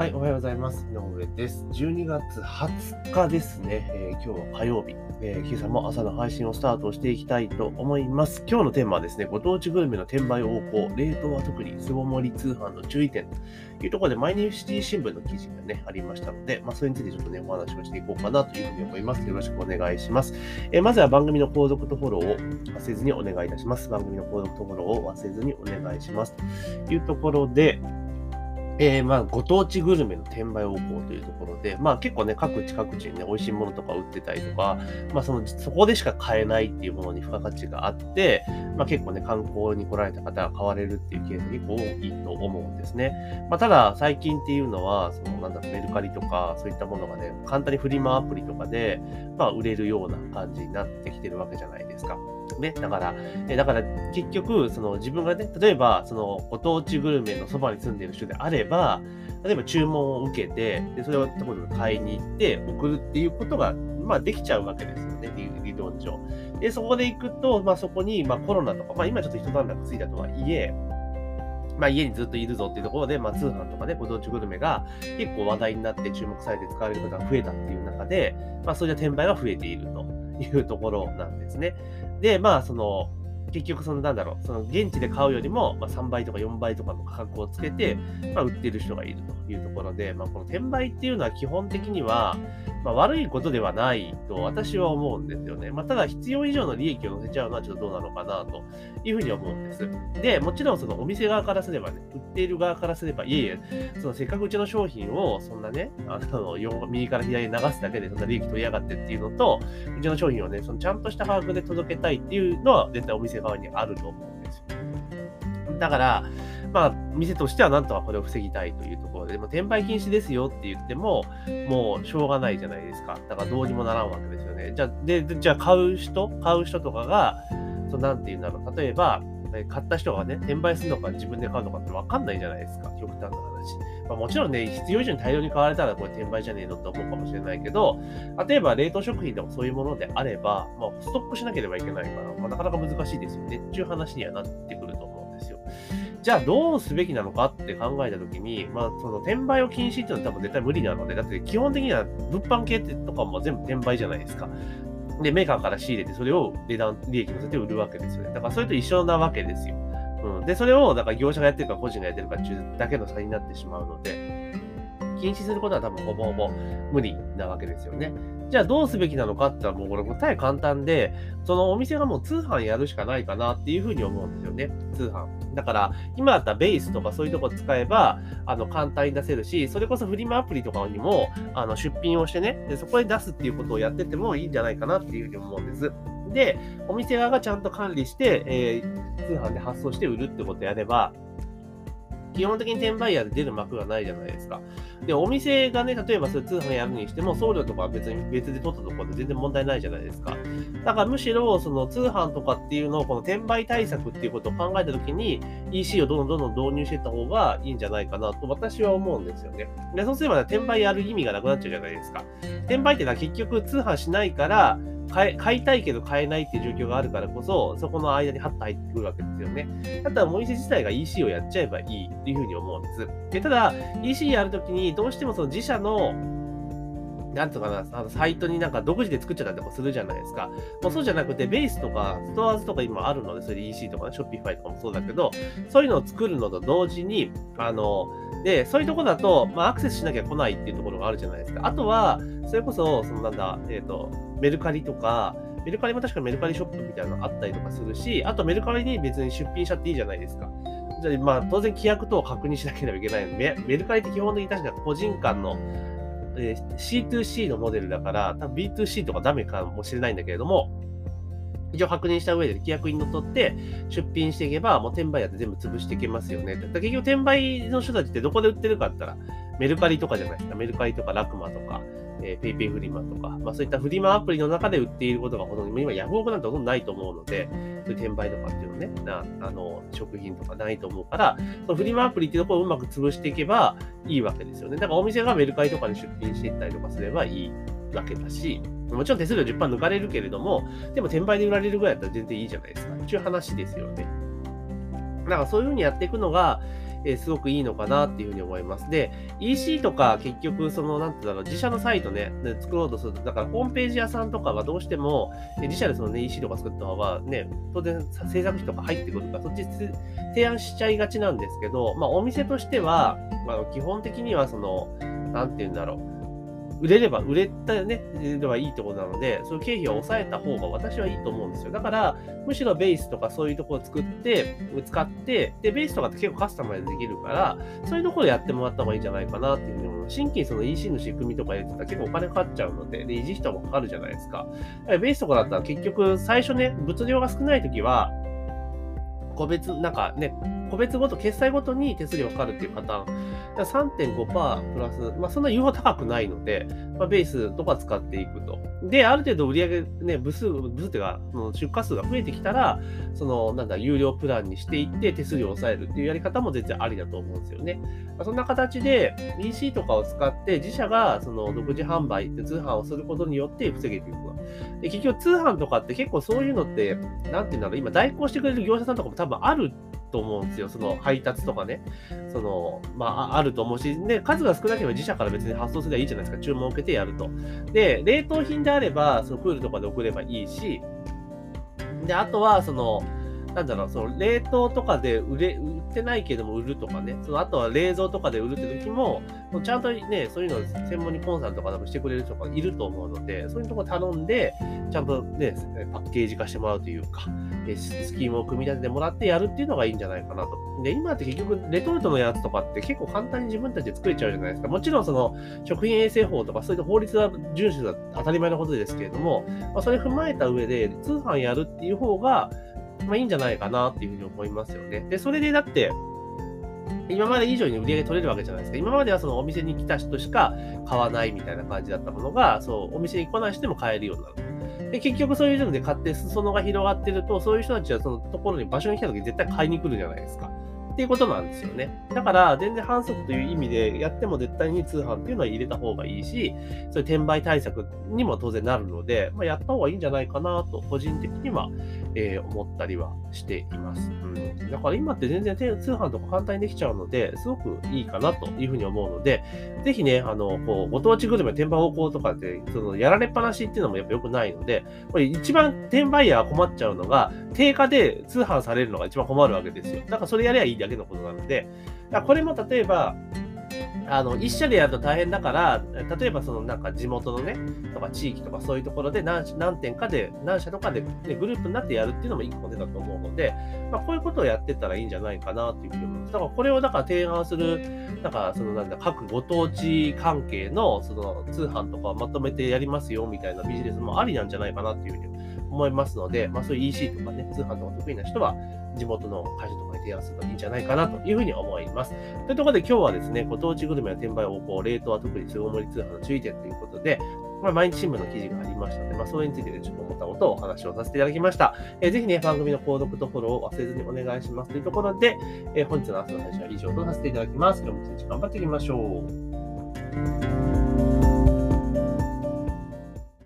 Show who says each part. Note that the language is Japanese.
Speaker 1: はい、おはようございます。井上です。12月20日ですね。えー今日は火曜日、えー今朝も朝の配信をスタートしていきたいと思います。今日のテーマはですね、ご当地グルメの転売横行、冷凍は特に巣ごもり通販の注意点というところで、毎日新聞の記事がね、ありましたので、まあ、それについてちょっとね、お話をしていこうかなというふうに思います。よろしくお願いします。えーまずは番組の購読とフォローを忘れずにお願いいたします。番組の購読とフォローを忘れずにお願いします。というところで、えーまあ、ご当地グルメの転売横行というところで、まあ結構ね、各地各地にね、美味しいものとか売ってたりとか、まあその、そこでしか買えないっていうものに付加価値があって、まあ結構ね、観光に来られた方が買われるっていうケース結構多いと思うんですね。まあただ、最近っていうのは、その、なんだろう、メルカリとか、そういったものがね、簡単にフリマアプリとかで、まあ売れるような感じになってきてるわけじゃないですか。ね、だから、えだから結局、その自分がね、例えば、そのご当地グルメのそばに住んでいる人であれば、例えば注文を受けて、でそれをところで買いに行って送るっていうことが、まあできちゃうわけですよね、理論上。で、そこで行くと、まあそこに、まあコロナとか、まあ今ちょっと一段落ついたとはいえ、まあ家にずっといるぞっていうところで、まあ通販とかね、ご当地グルメが結構話題になって注目されて使われることが増えたっていう中で、まあそういった転売が増えているというところなんですね。で、まあその、結局そのなんだろう、その現地で買うよりも、ま、3倍とか4倍とかの価格をつけて、まあ、売ってる人がいるというところで、まあ、この転売っていうのは基本的には、まあ、悪いことではないと私は思うんですよね。まあ、ただ必要以上の利益を乗せちゃうのはちょっとどうなのかなというふうに思うんです。で、もちろんそのお店側からすればね、売っている側からすれば、いえいえ、そのせっかくうちの商品をそんなね、あの、よ右から左に流すだけでそんな利益取りやがってっていうのと、うちの商品をね、そのちゃんとした価格で届けたいっていうのは絶対お店側にあると思うんですよ。だから、まあ、店としてはなんとかこれを防ぎたいというところで、でも転売禁止ですよって言っても、もうしょうがないじゃないですか。だからどうにもならんわけですよね。じゃあ、で、じゃあ買う人買う人とかが、そのなんて言うんだろう。例えば、買った人がね、転売するのか自分で買うのかって分かんないじゃないですか。極端な話。まあ、もちろんね、必要以上に大量に買われたらこれ転売じゃねえのって思うかもしれないけど、例えば冷凍食品でもそういうものであれば、まあ、ストックしなければいけないから、まあ、なかなか難しいですよねっていう話にはなってくると思うんですよ。じゃあどうすべきなのかって考えたときに、まあ、その転売を禁止っていうのは多分絶対無理なので、だって基本的には物販系とかも全部転売じゃないですか。で、メーカーから仕入れて、それを値段、利益乗せて売るわけですよね。だからそれと一緒なわけですよ。うん。で、それを、だから業者がやってるか個人がやってるかっていうだけの差になってしまうので、禁止することは多分ほぼほぼ無理なわけですよね。じゃあどうすべきなのかって言ったらもうこれ答え簡単で、そのお店がもう通販やるしかないかなっていうふうに思うんですよね。通販。だから、今だったらベースとかそういうとこ使えば、あの、簡単に出せるし、それこそフリマアプリとかにも、あの、出品をしてね、でそこで出すっていうことをやっててもいいんじゃないかなっていうふうに思うんです。で、お店側がちゃんと管理して、えー通販で発送して売るってことをやれば、基本的に転売ヤーで出る幕がないじゃないですか。で、お店がね、例えばそれ通販やるにしても、送料とかは別に別で取ったところで全然問題ないじゃないですか。だからむしろ、その通販とかっていうのを、この転売対策っていうことを考えたときに、EC をどんどんどんどん導入していった方がいいんじゃないかなと私は思うんですよね。で、そうすれば、ね、転売やる意味がなくなっちゃうじゃないですか。転売っていうのは結局通販しないから、買いたいけど買えないっていう状況があるからこそ、そこの間にハッと入ってくるわけですよね。だったらお店自体が EC をやっちゃえばいいっていうふうに思うんです。でただ、EC やるときにどうしてもその自社のなんとかな、あのサイトになんか独自で作っちゃったりとかするじゃないですか。もうそうじゃなくて、ベースとか、ストアーズとか今あるので、それで EC とかね、ショッピファイとかもそうだけど、そういうのを作るのと同時に、あの、で、そういうところだと、まあ、アクセスしなきゃ来ないっていうところがあるじゃないですか。あとは、それこそ、そのなんだ、えっ、と、メルカリとか、メルカリも確かメルカリショップみたいなのあったりとかするし、あとメルカリに別に出品しちゃっていいじゃないですか。じゃあ、まあ、当然規約等を確認しなければいけないので、メメルカリって基本的に確か個人間の、えー C2C のモデルだから、多分 B2C とかダメかもしれないんだけれども、一応確認した上で規約にのっとって出品していけば、もう転売やって全部潰していけますよね。だ結局転売の人たちってどこで売ってるかって言ったら、メルカリとかじゃないですか。メルカリとかラクマとか、えー、ペイペイフリマとか、まあそういったフリマアプリの中で売っていることがほとんど、今ヤフオクなんてほとんどないと思うので、そういう転売とかっていうのね、なあの、食品とかないと思うから、そのフリマアプリっていうところをうまく潰していけばいいわけですよね。だからお店がメルカリとかに出品していったりとかすればいいわけだし、もちろん手数料10%抜かれるけれども、でも転売で売られるぐらいだったら全然いいじゃないですか。っていう話ですよね。だからそういうふうにやっていくのがえー、すごくいいのかなっていうふうに思います。で、EC とか結局、その、なんていうんだろう、自社のサイトね、作ろうとすると、だからホームページ屋さんとかはどうしても、自社でそのね、EC とか作った方がね、当然制作費とか入ってくるから、そっち提案しちゃいがちなんですけど、まあお店としては、まあ、基本的にはその、なんて言うんだろう、売れれば、売れたね、ではいいってことなので、そういう経費を抑えた方が私はいいと思うんですよ。だから、むしろベースとかそういうところを作って、使って、で、ベースとかって結構カスタマイズできるから、そういうところでやってもらった方がいいんじゃないかなっていうふうに思います。新規にその EC の仕組みとかやってたら結構お金かかっちゃうので、で、維持費とかもかかるじゃないですか。ベースとかだったら結局、最初ね、物量が少ないときは、個別、なんかね、個別ごと、決済ごとに手数料がかかるっていうパターン。3.5%プラス、まあ、そんな言うほど高くないので、まあ、ベースとか使っていくと。で、ある程度売り上げ、ね、部数、部数っていうか、出荷数が増えてきたら、その、なんだ、有料プランにしていって手数料を抑えるっていうやり方も全然ありだと思うんですよね。まあ、そんな形で、EC とかを使って自社がその独自販売、通販をすることによって防げていくで結局通販とかって結構そういうのって、なんていうんだろう、今代行してくれる業者さんとかも多分あると思うんですよ。その配達とかね。その、まあ、あると思うし、で、数が少なければ自社から別に発送すればいいじゃないですか。注文を受けてやると。で、冷凍品であれば、そのプールとかで送ればいいし、で、あとは、その、なんだろう、その冷凍とかで売れ、売ってないけども売るとかね、そのあとは冷蔵とかで売るって時も、ちゃんとね、そういうのを専門にコンサルとか多分してくれる人がいると思うので、そういうとこ頼んで、ちゃんとね、パッケージ化してもらうというか、スキームを組み立ててもらってやるっていうのがいいんじゃないかなと。で、今って結局、レトルトのやつとかって結構簡単に自分たちで作れちゃうじゃないですか。もちろんその、食品衛生法とかそういう法律は遵守は当たり前のことですけれども、まあ、それ踏まえた上で、通販やるっていう方が、まあいいんじゃないかなっていうふうに思いますよね。で、それでだって、今まで以上に売り上げ取れるわけじゃないですか。今まではそのお店に来た人しか買わないみたいな感じだったものが、そう、お店に来ない人でも買えるようになる。で、結局そういうので買って裾野が広がってると、そういう人たちはそのところに場所に来た時絶対買いに来るじゃないですか。っていうことなんですよね。だから、全然反則という意味でやっても絶対に通販っていうのは入れた方がいいし、そういう転売対策にも当然なるので、まあ、やった方がいいんじゃないかなと、個人的には、えー、思ったりはしています。うん。だから今って全然通販とか簡単にできちゃうので、すごくいいかなというふうに思うので、ぜひね、あの、こう、ご当地グルメ転売方向とかって、その、やられっぱなしっていうのもやっぱ良くないので、これ一番転売ヤーが困っちゃうのが、定価で通販されるのが一番困るわけですよ。だからそれやりゃいいだけのことなので、これも例えば、あの、一社でやると大変だから、例えばそのなんか地元のね、とか地域とかそういうところで何何点かで、何社とかで、ね、グループになってやるっていうのも一個手だと思うので、まあ、こういうことをやってたらいいんじゃないかなというふうに思います。だからこれをだから提案する、なんかそのなんだ、各ご当地関係のその通販とかをまとめてやりますよみたいなビジネスもありなんじゃないかなっていうふうに思いますので、まあそういう EC とかね、通販とか得意な人は、地元の会社とかに提案するといいんじゃないかなというふうに思います。というところで今日はですね、ご当地グルメの転売横行、冷凍は特に巣ごもり通販の注意点ということで、まあ、毎日新聞の記事がありましたので、まあ、それについて、ね、ちょっと思ったことをお話をさせていただきました。えー、ぜひね、番組の購読とフォローを忘れずにお願いしますというところで、えー、本日の朝の配信は以上とさせていただきます。今日も一日頑張っていきましょう。